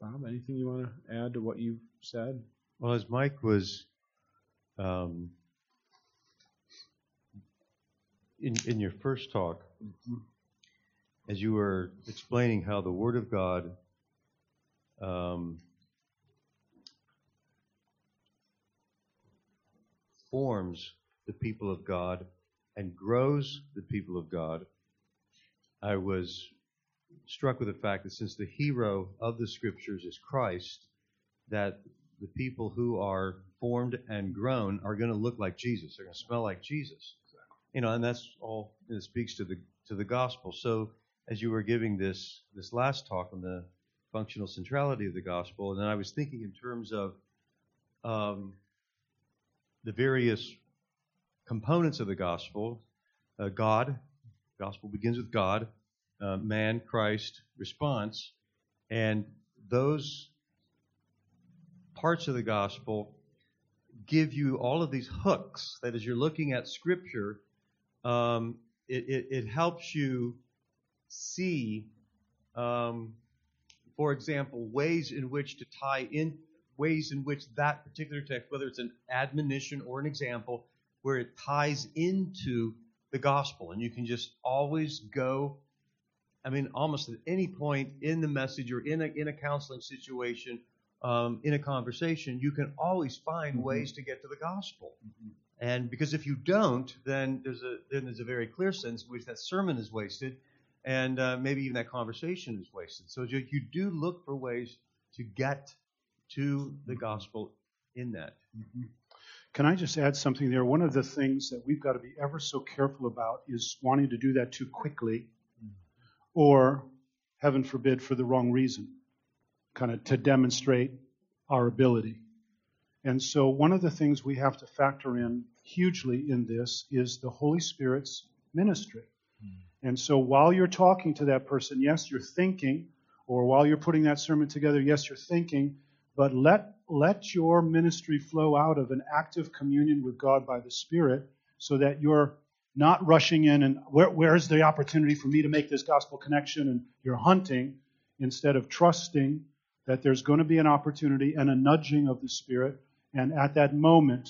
Bob, anything you want to add to what you've said? Well, as Mike was um, in in your first talk, as you were explaining how the Word of God um, forms the people of God and grows the people of God, I was struck with the fact that since the hero of the Scriptures is Christ, that the people who are formed and grown are going to look like Jesus. They're going to smell like Jesus. You know, and that's all it speaks to the to the gospel. So as you were giving this this last talk on the functional centrality of the gospel, and then I was thinking in terms of um, the various components of the gospel. Uh, God, gospel begins with God, uh, man, Christ, response, and those parts of the gospel give you all of these hooks that as you're looking at scripture, um, it, it, it, helps you see, um, for example, ways in which to tie in, ways in which that particular text, whether it's an admonition or an example, where it ties into the gospel. And you can just always go, I mean, almost at any point in the message or in a, in a counseling situation, um, in a conversation, you can always find mm-hmm. ways to get to the gospel. Mm-hmm. And because if you don't, then there's a then there's a very clear sense in which that sermon is wasted, and uh, maybe even that conversation is wasted. So you, you do look for ways to get to the mm-hmm. gospel in that. Mm-hmm. Can I just add something there? One of the things that we've got to be ever so careful about is wanting to do that too quickly. Or heaven forbid, for the wrong reason kind of to demonstrate our ability. And so, one of the things we have to factor in hugely in this is the Holy Spirit's ministry. Mm. And so, while you're talking to that person, yes, you're thinking, or while you're putting that sermon together, yes, you're thinking, but let, let your ministry flow out of an active communion with God by the Spirit so that you're not rushing in and where, where's the opportunity for me to make this gospel connection and you're hunting instead of trusting that there's going to be an opportunity and a nudging of the Spirit, and at that moment,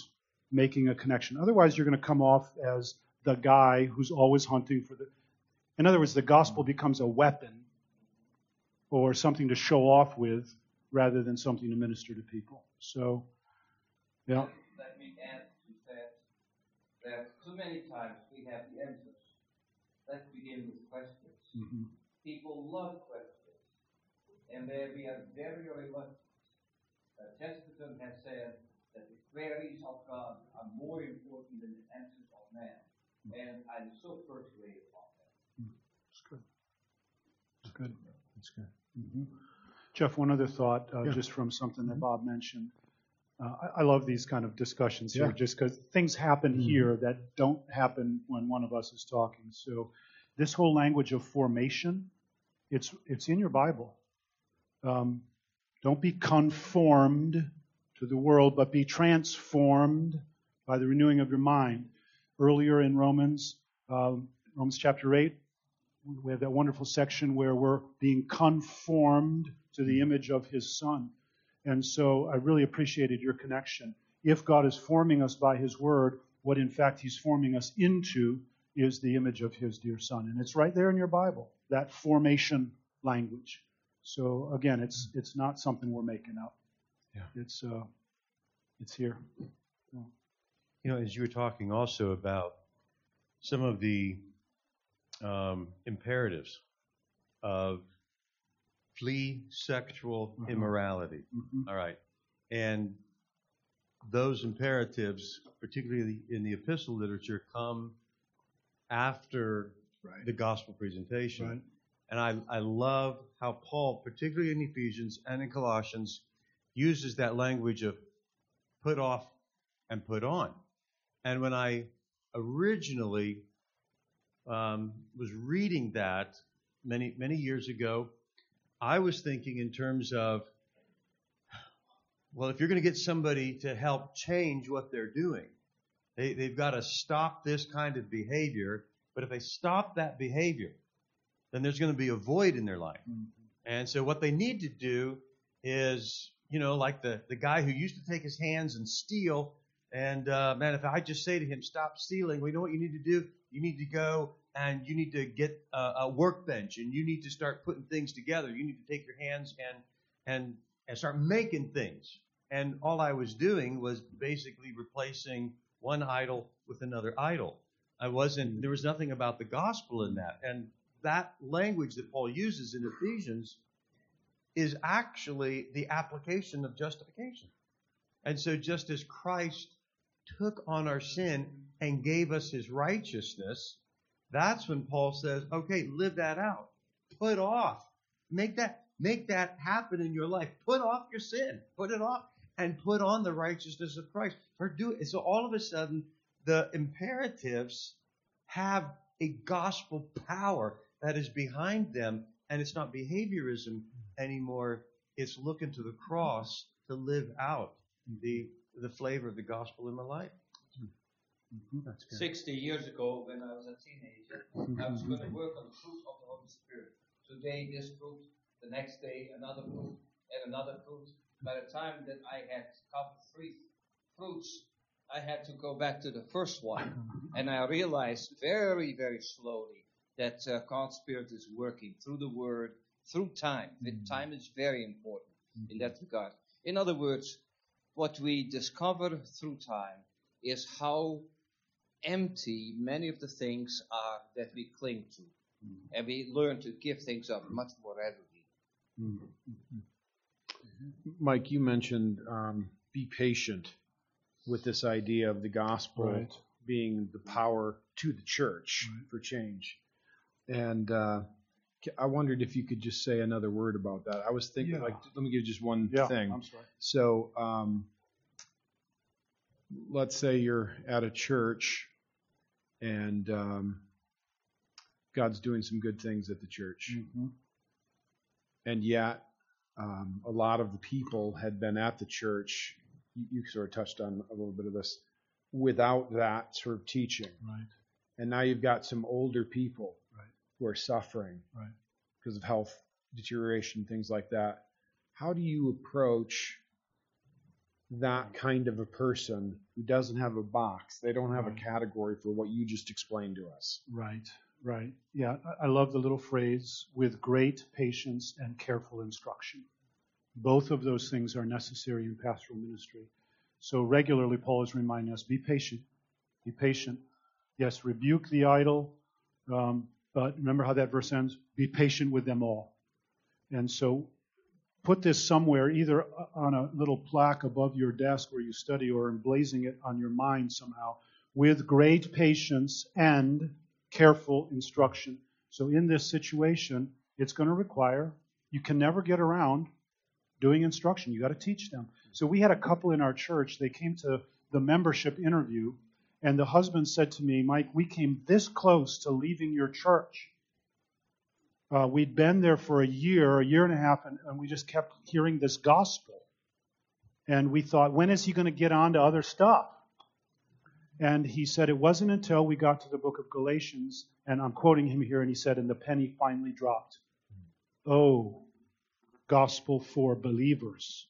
making a connection. Otherwise, you're going to come off as the guy who's always hunting for the. In other words, the gospel becomes a weapon or something to show off with rather than something to minister to people. So, yeah. Let me add to that that too many times have the answers. Let's begin with questions. Mm-hmm. People love questions and there we are very reluctant. Uh, Chesterton has said that the queries of God are more important than the answers of man. Mm. And I'm so persuaded of that. Mm. That's good. That's good. That's good. Mm-hmm. Jeff, one other thought, uh, yeah. just from something that mm-hmm. Bob mentioned. Uh, I, I, love these kind of discussions here, yeah. just because things happen mm-hmm. here that don't happen when one of us is talking. So, this whole language of formation, it's it's in your Bible. Um, don't be conformed to the world, but be transformed by the renewing of your mind. Earlier in Romans, um, Romans chapter 8, we have that wonderful section where we're being conformed to the image of his son. And so I really appreciated your connection. If God is forming us by his word, what in fact he's forming us into is the image of his dear son. And it's right there in your Bible, that formation language. So again, it's it's not something we're making up. Yeah. It's uh, it's here. You know, as you were talking also about some of the um, imperatives of flee sexual uh-huh. immorality. Mm-hmm. All right, and those imperatives, particularly in the epistle literature, come after right. the gospel presentation. Right. And I, I love how Paul, particularly in Ephesians and in Colossians, uses that language of put off and put on. And when I originally um, was reading that many many years ago, I was thinking in terms of, well, if you're going to get somebody to help change what they're doing, they, they've got to stop this kind of behavior. But if they stop that behavior, then there's going to be a void in their life. Mm-hmm. And so what they need to do is, you know, like the, the guy who used to take his hands and steal. And uh, man, if I just say to him, stop stealing, well, you know what you need to do? You need to go and you need to get a, a workbench and you need to start putting things together. You need to take your hands and and and start making things. And all I was doing was basically replacing one idol with another idol. I wasn't. There was nothing about the gospel in that. And that language that Paul uses in Ephesians is actually the application of justification. And so, just as Christ took on our sin and gave us his righteousness, that's when Paul says, okay, live that out. Put off. Make that, make that happen in your life. Put off your sin. Put it off and put on the righteousness of Christ. Do it. So all of a sudden, the imperatives have a gospel power that is behind them, and it's not behaviorism anymore. It's looking to the cross to live out the the flavor of the gospel in my life. Mm-hmm, good. 60 years ago, when I was a teenager, mm-hmm, I was going to mm-hmm. work on the fruit of the Holy Spirit. Today, this fruit, the next day, another fruit, and another fruit. By the time that I had couple three fruits, I had to go back to the first one. And I realized very, very slowly that uh, God's Spirit is working through the Word, through time. The Time is very important in that regard. In other words, what we discover through time is how empty many of the things are that we cling to. And we learn to give things up much more readily. Mike, you mentioned um, be patient with this idea of the gospel Right. being the power to the church for change. And uh, I wondered if you could just say another word about that. I was thinking, Yeah. like, let me give just one Yeah, thing. I'm sorry. So, um, let's say you're at a church and um, God's doing some good things at the church, Mhm. and yet um, a lot of the people had been at the church. You, you sort of touched on a little bit of this without that sort of teaching, Right. and now you've got some older people Right. who are suffering Right. because of health deterioration, things like that. How do you approach that kind of a person who doesn't have a box? They don't have a category for what you just explained to us. Right, right. Yeah, I- love the little phrase with great patience and careful instruction. Both of those things are necessary in pastoral ministry. So regularly, Paul is reminding us be patient. Be patient. Yes, rebuke the idle, um, but remember how that verse ends? Be patient with them all. And so put this somewhere, either on a little plaque above your desk where you study or emblazing it on your mind somehow, with great patience and careful instruction. So in this situation, it's going to require, you can never get around doing instruction. You got to teach them. So we had a couple in our church, they came to the membership interview, and the husband said to me, Mike, we came this close to leaving your church. Uh, we'd been there for a year, a year and a half, and, and we just kept hearing this gospel. And we thought, when is he going to get on to other stuff? And he said it wasn't until we got to the book of Galatians, and I'm quoting him here, and he said, and the penny finally dropped. Oh, gospel for believers.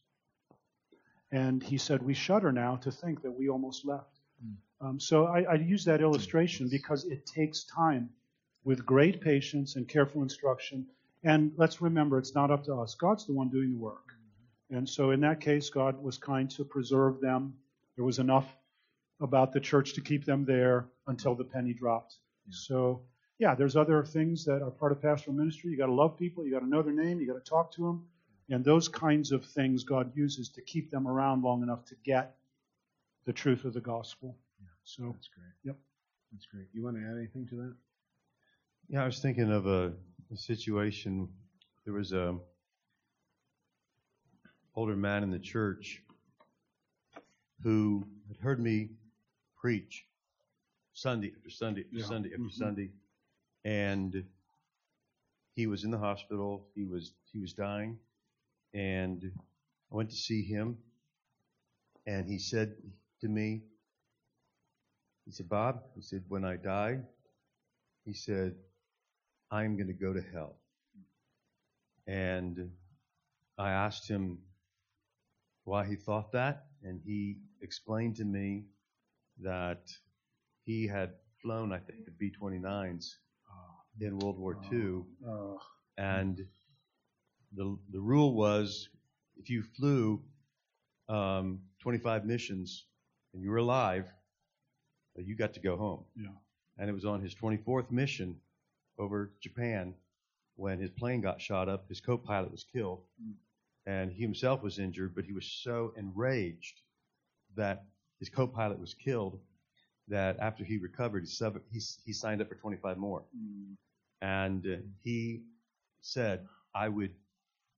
And he said, we shudder now to think that we almost left. Um, so I, I use that illustration because it takes time with great patience and careful instruction. And let's remember, it's not up to us. God's the one doing the work. Mm-hmm. And so in that case, God was kind to preserve them. There was enough about the church to keep them there until the penny dropped. So, yeah, there's other things that are part of pastoral ministry. You got to love people, you got to know their name, you got to talk to them. And those kinds of things God uses to keep them around long enough to get the truth of the gospel. So, That's great. Yep. That's great. You want to add anything to that? Yeah, I was thinking of a, a situation. There was a older man in the church who had heard me preach Sunday after Sunday after Yeah. Sunday after Mhm. Sunday, and he was in the hospital. He was he was dying, and I went to see him, and he said to me, he said, Bob, he said, when I die, he said, I'm going to go to hell. And I asked him why he thought that, and he explained to me that he had flown, I think, the B 29s in World War II, Uh, and the, the rule was if you flew um, 25 missions and you were alive, you got to go home. Yeah. And it was on his 24th mission over Japan when his plane got shot up. His co pilot was killed, Mm. and he himself was injured, but he was so enraged that his co pilot was killed that after he recovered, he, sub- he, he signed up for 25 more. mm, And uh, he said, I would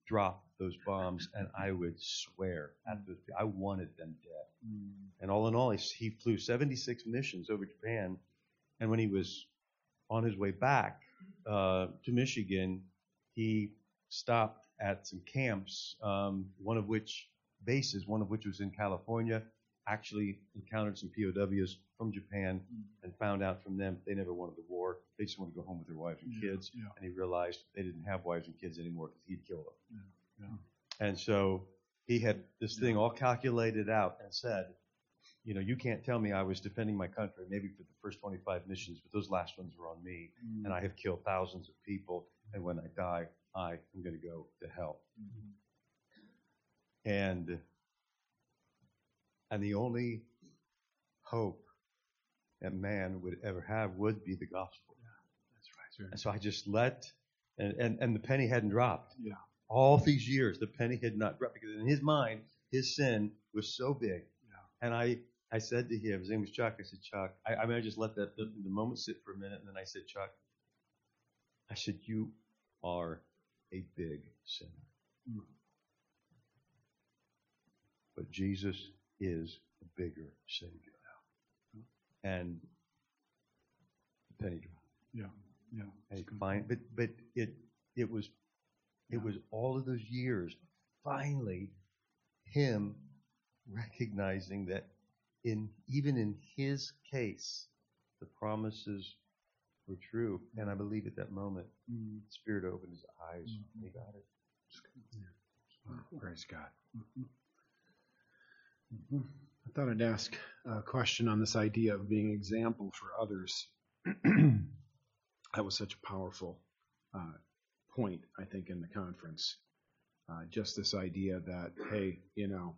drop those bombs and I would swear at those I wanted them dead. mm, And all in all, he, he flew 76 missions over Japan. And when he was on his way back uh, to Michigan, he stopped at some camps, um, one of which bases, one of which was in California, actually encountered some POWs from Japan and found out from them they never wanted the war. They just wanted to go home with their wives and Yeah, kids. yeah. And he realized they didn't have wives and kids anymore because he'd killed them. Yeah, yeah. And so he had this thing all calculated out and said, you know, you can't tell me I was defending my country maybe for the first 25 missions, but those last ones were on me. mm, And I have killed thousands of people. And when I die, I am going to go to hell. mm, And, and the only hope that man would ever have would be the gospel. That's right. And so I just let, and, and, and the penny hadn't dropped. Yeah. All these years, the penny had not dropped because in his mind, his sin was so big. Yeah. And I, I said to him, his name was Chuck, I said, Chuck, I, I mean, I just let that, the, the moment sit for a minute, and then I said, Chuck, I said, you are a big sinner. But Jesus is a bigger Savior. And the penny dropped. Yeah. Yeah. And good. but but it it was it Yeah. was all of those years finally him recognizing that in even in his case the promises were true and I believe at that moment Mm, the Spirit opened his eyes Mhm. and he got it. Wow, praise God. mhm, Mhm. I thought I'd ask a question on this idea of being example for others. that was such a powerful uh, point, I think, in the conference. Uh, just this idea that, hey, you know,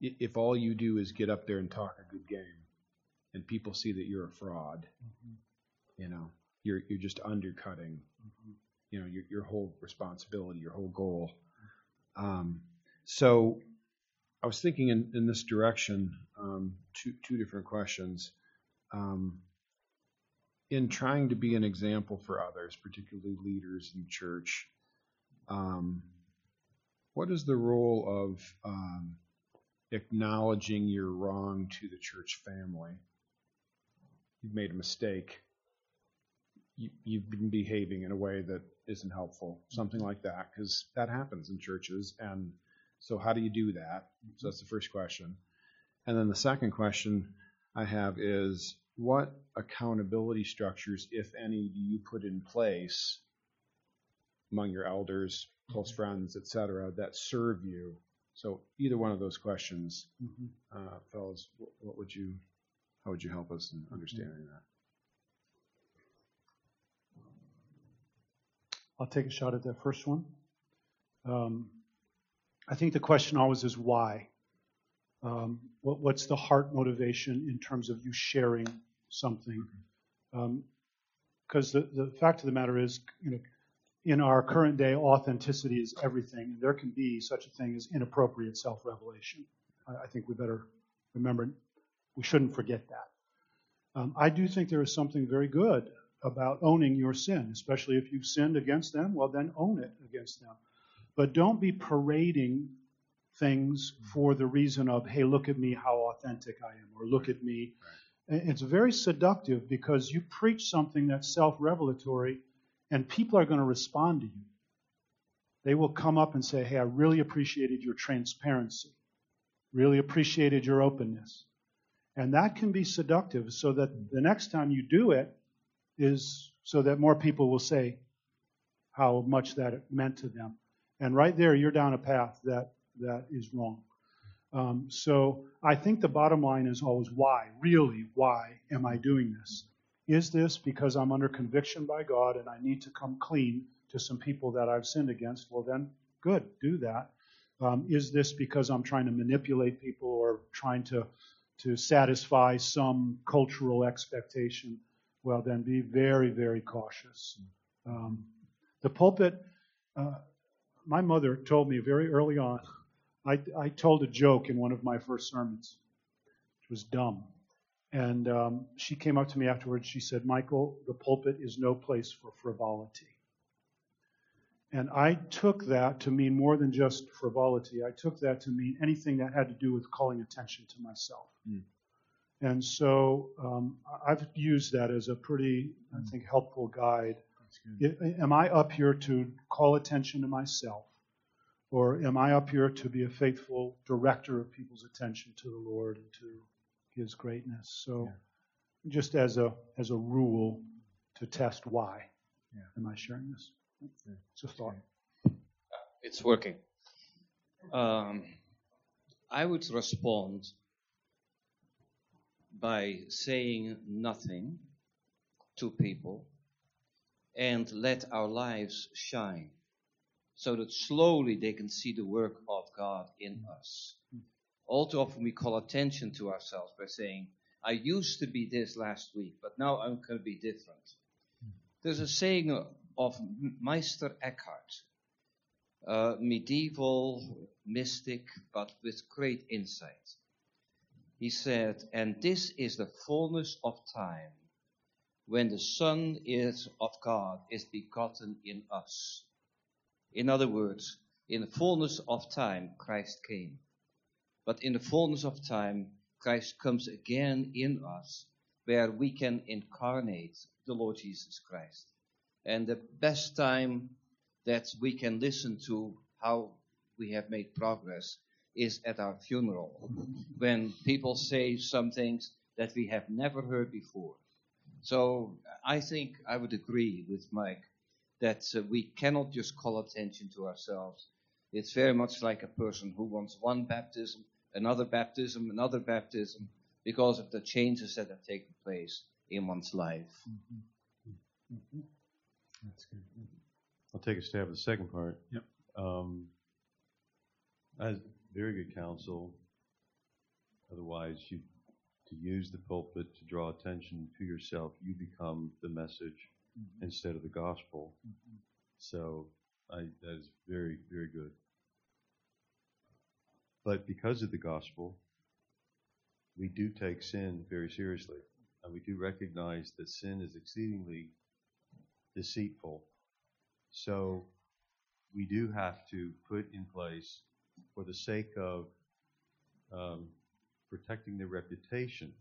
if all you do is get up there and talk a good game, and people see that you're a fraud, mhm, you know, you're you're just undercutting mhm. you know your, your whole responsibility, your whole goal. Um, so I was thinking in, in this direction, um, two two different questions. Um, in trying to be an example for others, particularly leaders in church, um, what is the role of um, acknowledging your wrong to the church family? You've made a mistake you, you've been behaving in a way that isn't helpful, something like that, because that happens in churches. And so, how do you do that? So, that's the first question. And then the second question I have is what accountability structures, if any, do you put in place among your elders, close friends, et cetera, that serve you? So, either one of those questions, Mhm. uh, fellas, what, what would you, how would you help us in understanding that? I'll take a shot at that first one. Um, I think the question always is why. Um, what, what's the heart motivation in terms of you sharing something? Because the, the fact of the matter is, you know, in our current day, authenticity is everything, and there can be such a thing as inappropriate self-revelation. I, I think we better remember we shouldn't forget that. Um, I do think there is something very good about owning your sin, especially if you've sinned against them, well, then own it against them. But don't be parading things for the reason of, hey, look at me, how authentic I am, or look at me. And It's very seductive because you preach something that's self revelatory, and people are going to respond to you. They will come up and say, hey, I really appreciated your transparency, really appreciated your openness. And that can be seductive so that the next time you do it, is so that more people will say how much that it meant to them. And right there, you're down a path that, that is wrong. Um, so I think the bottom line is always why? Really, why am I doing this? Is this because I'm under conviction by God and I need to come clean to some people that I've sinned against? Well, then, good, do that. Um, is this because I'm trying to manipulate people or trying to to satisfy some cultural expectation? Well, then be very, very cautious. Um, the pulpit. Uh, my mother told me very early on. I, I told a joke in one of my first sermons. It was dumb. And um, she came up to me afterwards. She said, Michael, the pulpit is no place for frivolity. And I took that to mean more than just frivolity. I took that to mean anything that had to do with calling attention to myself. Mm. And so um, I've used that as a pretty, I think, helpful guide. I- Am I up here to call attention to myself? Or am I up here to be a faithful director of people's attention to the Lord and to His greatness? So, just as a as a rule to test why, Yeah. am I sharing this? It's a thought. Uh, it's working. Um, I would respond by saying nothing to people and let our lives shine so that slowly they can see the work of God in mm. us. Mm. All too often we call attention to ourselves by saying, I used to be this last week, but now I'm going to be different. There's a saying of Meister Eckhart, a medieval mystic, but with great insight. He said, and this is the fullness of time when the Son is of God is begotten in us. In other words, in the fullness of time, Christ came. But in the fullness of time, Christ comes again in us, where we can incarnate the Lord Jesus Christ. And the best time that we can listen to how we have made progress is at our funeral, when people say some things that we have never heard before. So I think I would agree with Mike that uh, we cannot just call attention to ourselves. It's very much like a person who wants one baptism, another baptism, another baptism, because of the changes that have taken place in one's life. Mm-hmm. Mm-hmm. That's good. I'll take a stab at the second part. Yep. Um, as very good counsel. Otherwise, you to use the pulpit to draw attention to yourself, you become the message mm-hmm. instead of the gospel. So I, that is very, very good. But because of the gospel, we do take sin very seriously. And we do recognize that sin is exceedingly deceitful. So we do have to put in place, for the sake of um, protecting the reputation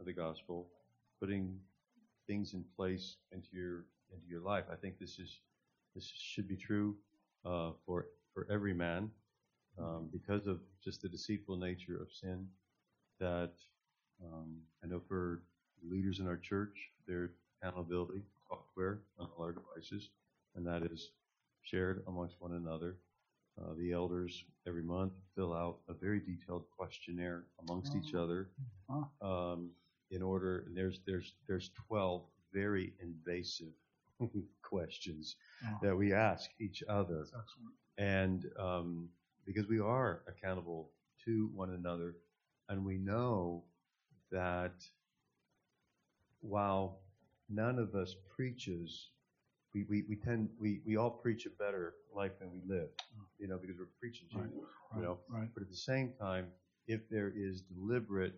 of the gospel, putting things in place into your into your life. I think this is this should be true uh, for for every man um, because of just the deceitful nature of sin. That um, I know for leaders in our church, their accountability software on all our devices, and that is shared amongst one another. Uh, the elders every month fill out a very detailed questionnaire amongst each other. Um, in order, and there's there's there's 12 very invasive questions that we ask each other, That's excellent. and um, because we are accountable to one another, and we know that while none of us preaches, we, we, we tend we, we all preach a better life than we live, you know, because we're preaching Jesus, Right, you know. Right. But at the same time, if there is deliberate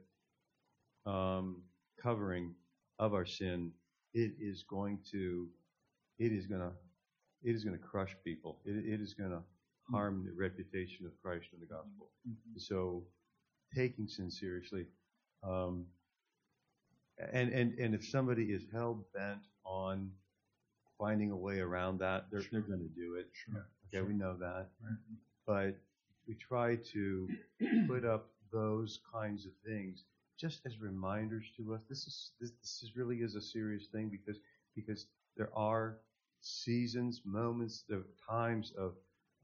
um, covering of our sin, it is going to it is going to it is going to crush people. It, it is going to harm the reputation of Christ and the gospel. Mhm. So, taking sin seriously, um, and and and if somebody is hell bent on finding a way around that, they're they're going to do it. Sure. Okay, we know that. Right. But we try to put up those kinds of things just as reminders to us. This is this, this is really is a serious thing because because there are seasons, moments, of times of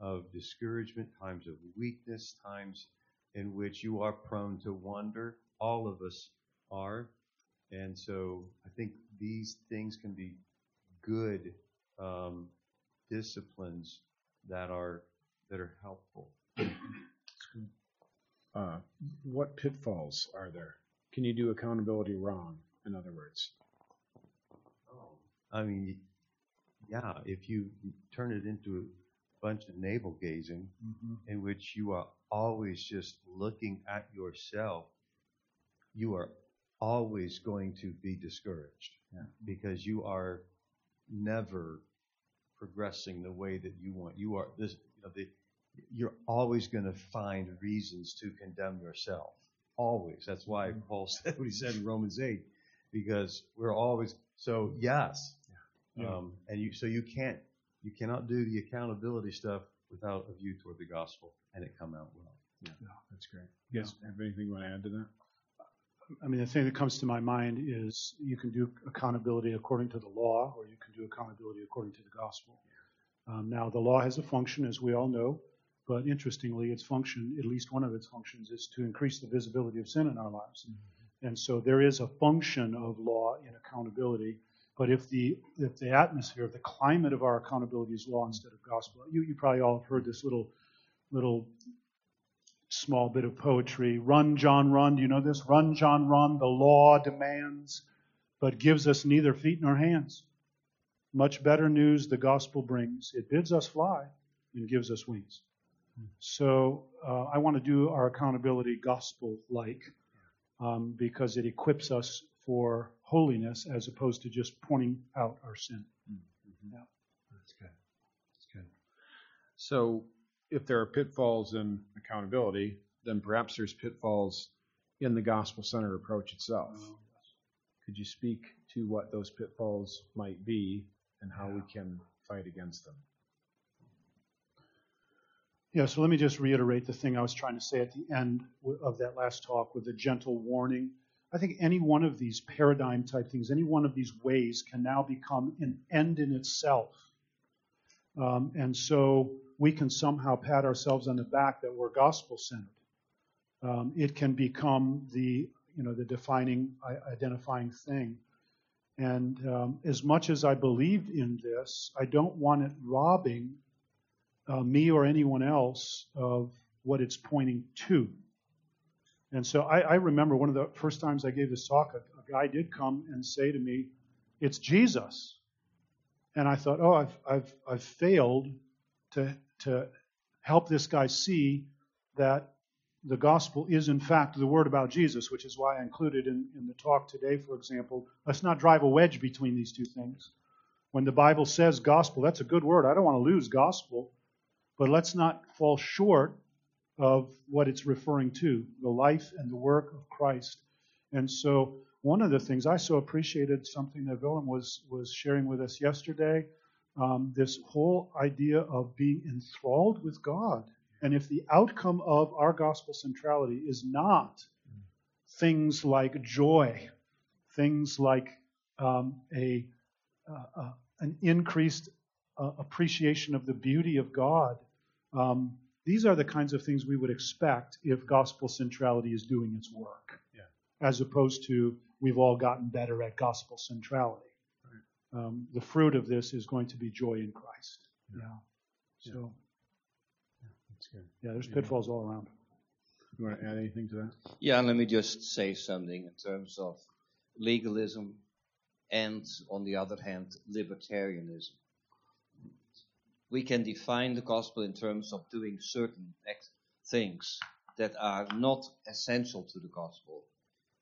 of discouragement, times of weakness, times in which you are prone to wonder. All of us are. And so I think these things can be good um, disciplines that are that are helpful. Uh, what pitfalls are there? Can you do accountability wrong? In other words, I mean, yeah, if you turn it into a bunch of navel gazing, in which you are always just looking at yourself, you are always going to be discouraged Yeah. because you are never progressing the way that you want. You are this. You know, the, you're always going to find reasons to condemn yourself. Always. That's why Paul said what he said in Romans eight, because we're always. So yes, Yeah. um, and you so you can't you cannot do the accountability stuff without a view toward the gospel and it come out well. that's great. You guys have anything you want to add to that? I mean, the thing that comes to my mind is you can do accountability according to the law, or you can do accountability according to the gospel. Um, now, the law has a function, as we all know, but interestingly, its function, at least one of its functions, is to increase the visibility of sin in our lives. And so there is a function of law in accountability. But if the if the atmosphere, the climate of our accountability is law instead of gospel, you, you probably all have heard this little little small bit of poetry. Run, John, run. Do you know this? Run, John, run. The law demands, but gives us neither feet nor hands. Much better news the gospel brings. It bids us fly and gives us wings. So uh, I want to do our accountability gospel like um, because it equips us for holiness as opposed to just pointing out our sin. Mm-hmm. Yeah, That's good. That's good. So, if there are pitfalls in accountability, then perhaps there's pitfalls in the gospel centered approach itself. Oh, Could you speak to what those pitfalls might be and how we can fight against them? Yeah, so let me just reiterate the thing I was trying to say at the end of that last talk with the gentle warning. I think any one of these paradigm type things, any one of these ways can now become an end in itself. Um, and so we can somehow pat ourselves on the back that we're gospel centered. Um, it can become the you know the defining identifying thing. And um, as much as I believed in this, I don't want it robbing uh, me or anyone else of what it's pointing to. And so I, I remember one of the first times I gave this talk, a, a guy did come and say to me, "It's Jesus," and I thought, "Oh, I've I've I've failed to to help this guy see that the gospel is in fact the word about Jesus, which is why I included in, in the talk today, for example. Let's not drive a wedge between these two things. When the Bible says gospel, that's a good word. I don't want to lose gospel, but let's not fall short of what it's referring to the life and the work of Christ. And so, one of the things I so appreciated something that Willem was, was sharing with us yesterday um, this whole idea of being enthralled with God. And if the outcome of our gospel centrality is not things like joy, things like um, a, uh, uh, an increased uh, appreciation of the beauty of God, um, these are the kinds of things we would expect if gospel centrality is doing its work, Yeah. as opposed to we've all gotten better at gospel centrality. Um, the fruit of this is going to be joy in Christ. Yeah. So, That's good. yeah, there's pitfalls all around. You want to add anything to that? Yeah, let me just say something in terms of legalism and, on the other hand, libertarianism. We can define the gospel in terms of doing certain things that are not essential to the gospel.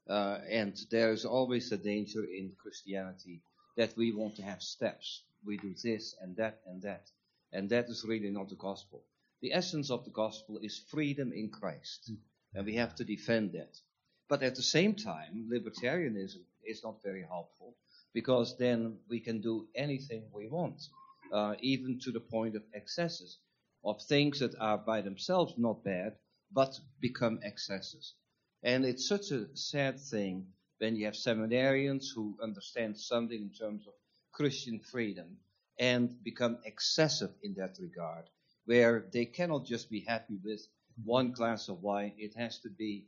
Uh, and there is always a danger in Christianity that we want to have steps. We do this and that and that. And that is really not the gospel. The essence of the gospel is freedom in Christ. And we have to defend that. But at the same time, libertarianism is not very helpful because then we can do anything we want, uh, even to the point of excesses, of things that are by themselves not bad, but become excesses. And it's such a sad thing when you have seminarians who understand something in terms of Christian freedom and become excessive in that regard, where they cannot just be happy with one glass of wine. It has to be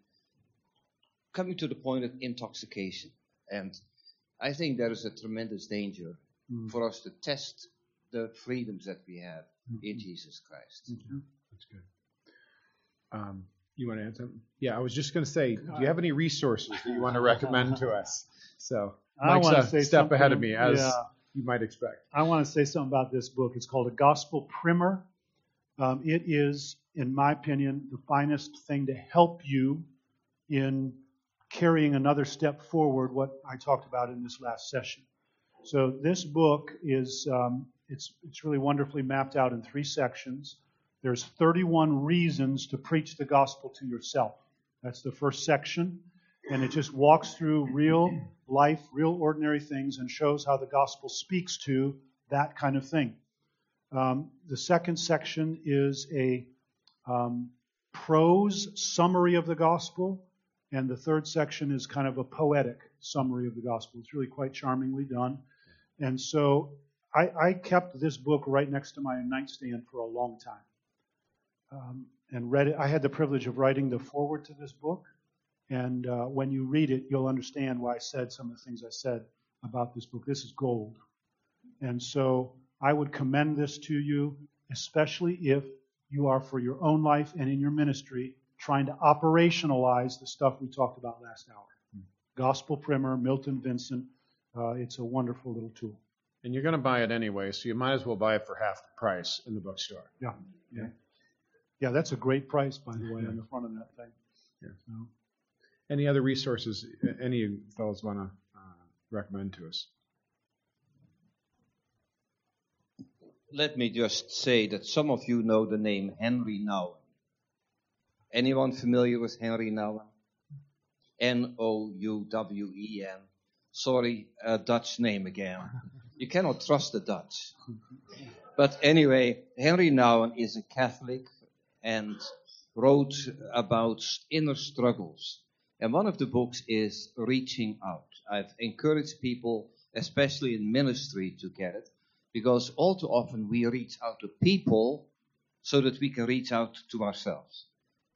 coming to the point of intoxication. And I think there is a tremendous danger Mm. for us to test the freedoms that we have in Mhm. Jesus Christ. Mhm. That's good. Um, you want to add something? Yeah, I was just going to say, do you have any resources that you want to recommend to us? So, I Mike's wanna a say step ahead of me, as yeah. you might expect. I want to say something about this book. It's called A Gospel Primer. Um, it is, in my opinion, the finest thing to help you in carrying another step forward, what I talked about in this last session. So this book is um, it's it's really wonderfully mapped out in three sections. There's 31 reasons to preach the gospel to yourself. That's the first section, and it just walks through real life, real ordinary things, and shows how the gospel speaks to that kind of thing. Um, the second section is a um, prose summary of the gospel, and the third section is kind of a poetic summary of the gospel. It's really quite charmingly done. And so I, I kept this book right next to my nightstand for a long time. Um, and read it. I had the privilege of writing the foreword to this book. And uh, when you read it, you'll understand why I said some of the things I said about this book. This is gold. And so I would commend this to you, especially if you are for your own life and in your ministry trying to operationalize the stuff we talked about last hour. Gospel Primer, Milton Vincent. Uh, it's a wonderful little tool. And you're going to buy it anyway, so you might as well buy it for half the price in the bookstore. Yeah, yeah. Yeah, that's a great price, by the way, on the front of that thing. Yeah. So, Any other resources uh, any of you fellows want to uh, recommend to us? Let me just say that some of you know the name Henry Nouwen. Anyone familiar with Henry Nouwen? N O U W E N. Sorry, a Dutch name again. You cannot trust the Dutch. But anyway, Henry Nouwen is a Catholic and wrote about inner struggles. And one of the books is Reaching Out. I've encouraged people, especially in ministry, to get it because all too often we reach out to people so that we can reach out to ourselves.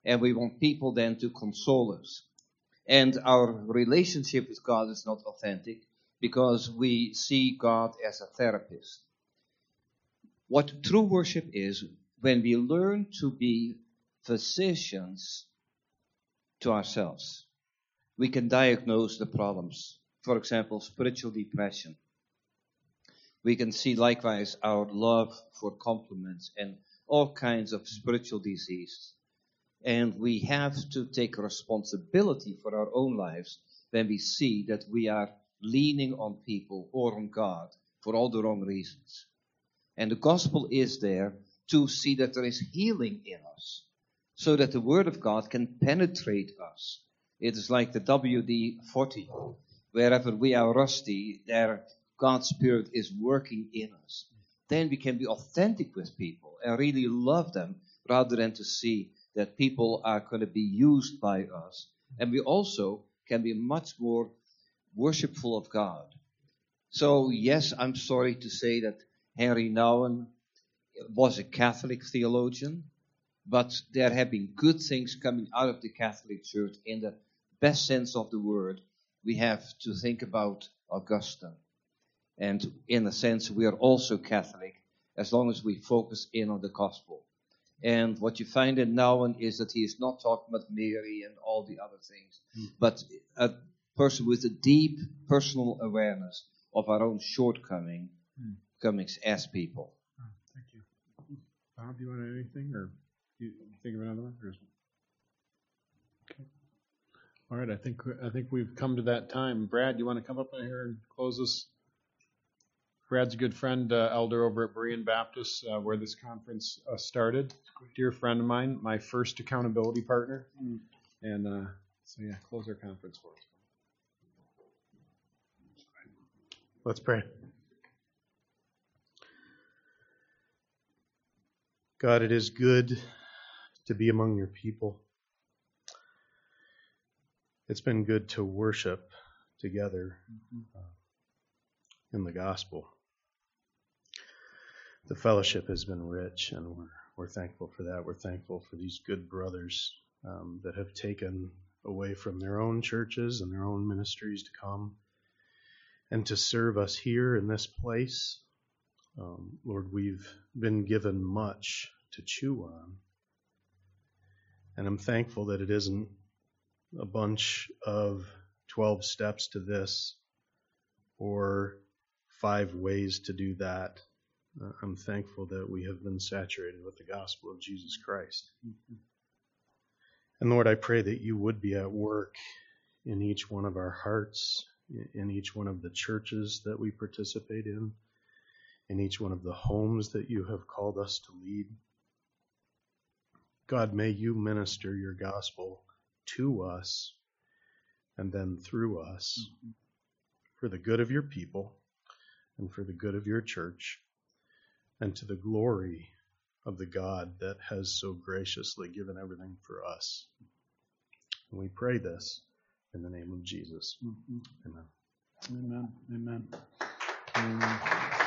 And we want people then to console us. And our relationship with God is not authentic because we see God as a therapist. What true worship is when we learn to be physicians to ourselves. We can diagnose the problems. For example, spiritual depression we can see likewise our love for compliments and all kinds of spiritual diseases. And we have to take responsibility for our own lives when we see that we are leaning on people or on God for all the wrong reasons. And the gospel is there to see that there is healing in us so that the word of God can penetrate us. It is like the WD 40. Wherever we are rusty, there God's Spirit is working in us. Then we can be authentic with people and really love them rather than to see that people are going to be used by us. And we also can be much more worshipful of God. So, yes, I'm sorry to say that Henry Nouwen was a Catholic theologian, but there have been good things coming out of the Catholic Church in the best sense of the word. We have to think about Augustine. And in a sense, we are also Catholic as long as we focus in on the gospel. And what you find in Nouwen is that he is not talking about Mary and all the other things, Mm. but a person with a deep personal awareness of our own shortcomings Mm. comings as people. Thank you. Bob, do you want to add anything, or you think of another one? Or is- Okay. All right, I think I think we've come to that time. Brad, you want to come up here and close us? Brad's a good friend, uh, elder over at Berean Baptist, uh, where this conference uh, started. Dear friend of mine, my first accountability partner, Mm. and uh, so yeah, close our conference for us. Let's pray. God, it is good to be among your people. It's been good to worship together uh, in the gospel. The fellowship has been rich, and we're we're thankful for that. We're thankful for these good brothers um, that have taken away from their own churches and their own ministries to come and to serve us here in this place. Um, Lord, we've been given much to chew on. And I'm thankful that it isn't a bunch of 12 steps to this or five ways to do that. Uh, I'm thankful that we have been saturated with the gospel of Jesus Christ. And Lord, I pray that you would be at work in each one of our hearts, in each one of the churches that we participate in, in each one of the homes that you have called us to lead. God, may you minister your gospel to us and then through us for the good of your people and for the good of your church and to the glory of the God that has so graciously given everything for us. And we pray this in the name of Jesus. Mm-hmm. Amen. Amen. Amen. Amen.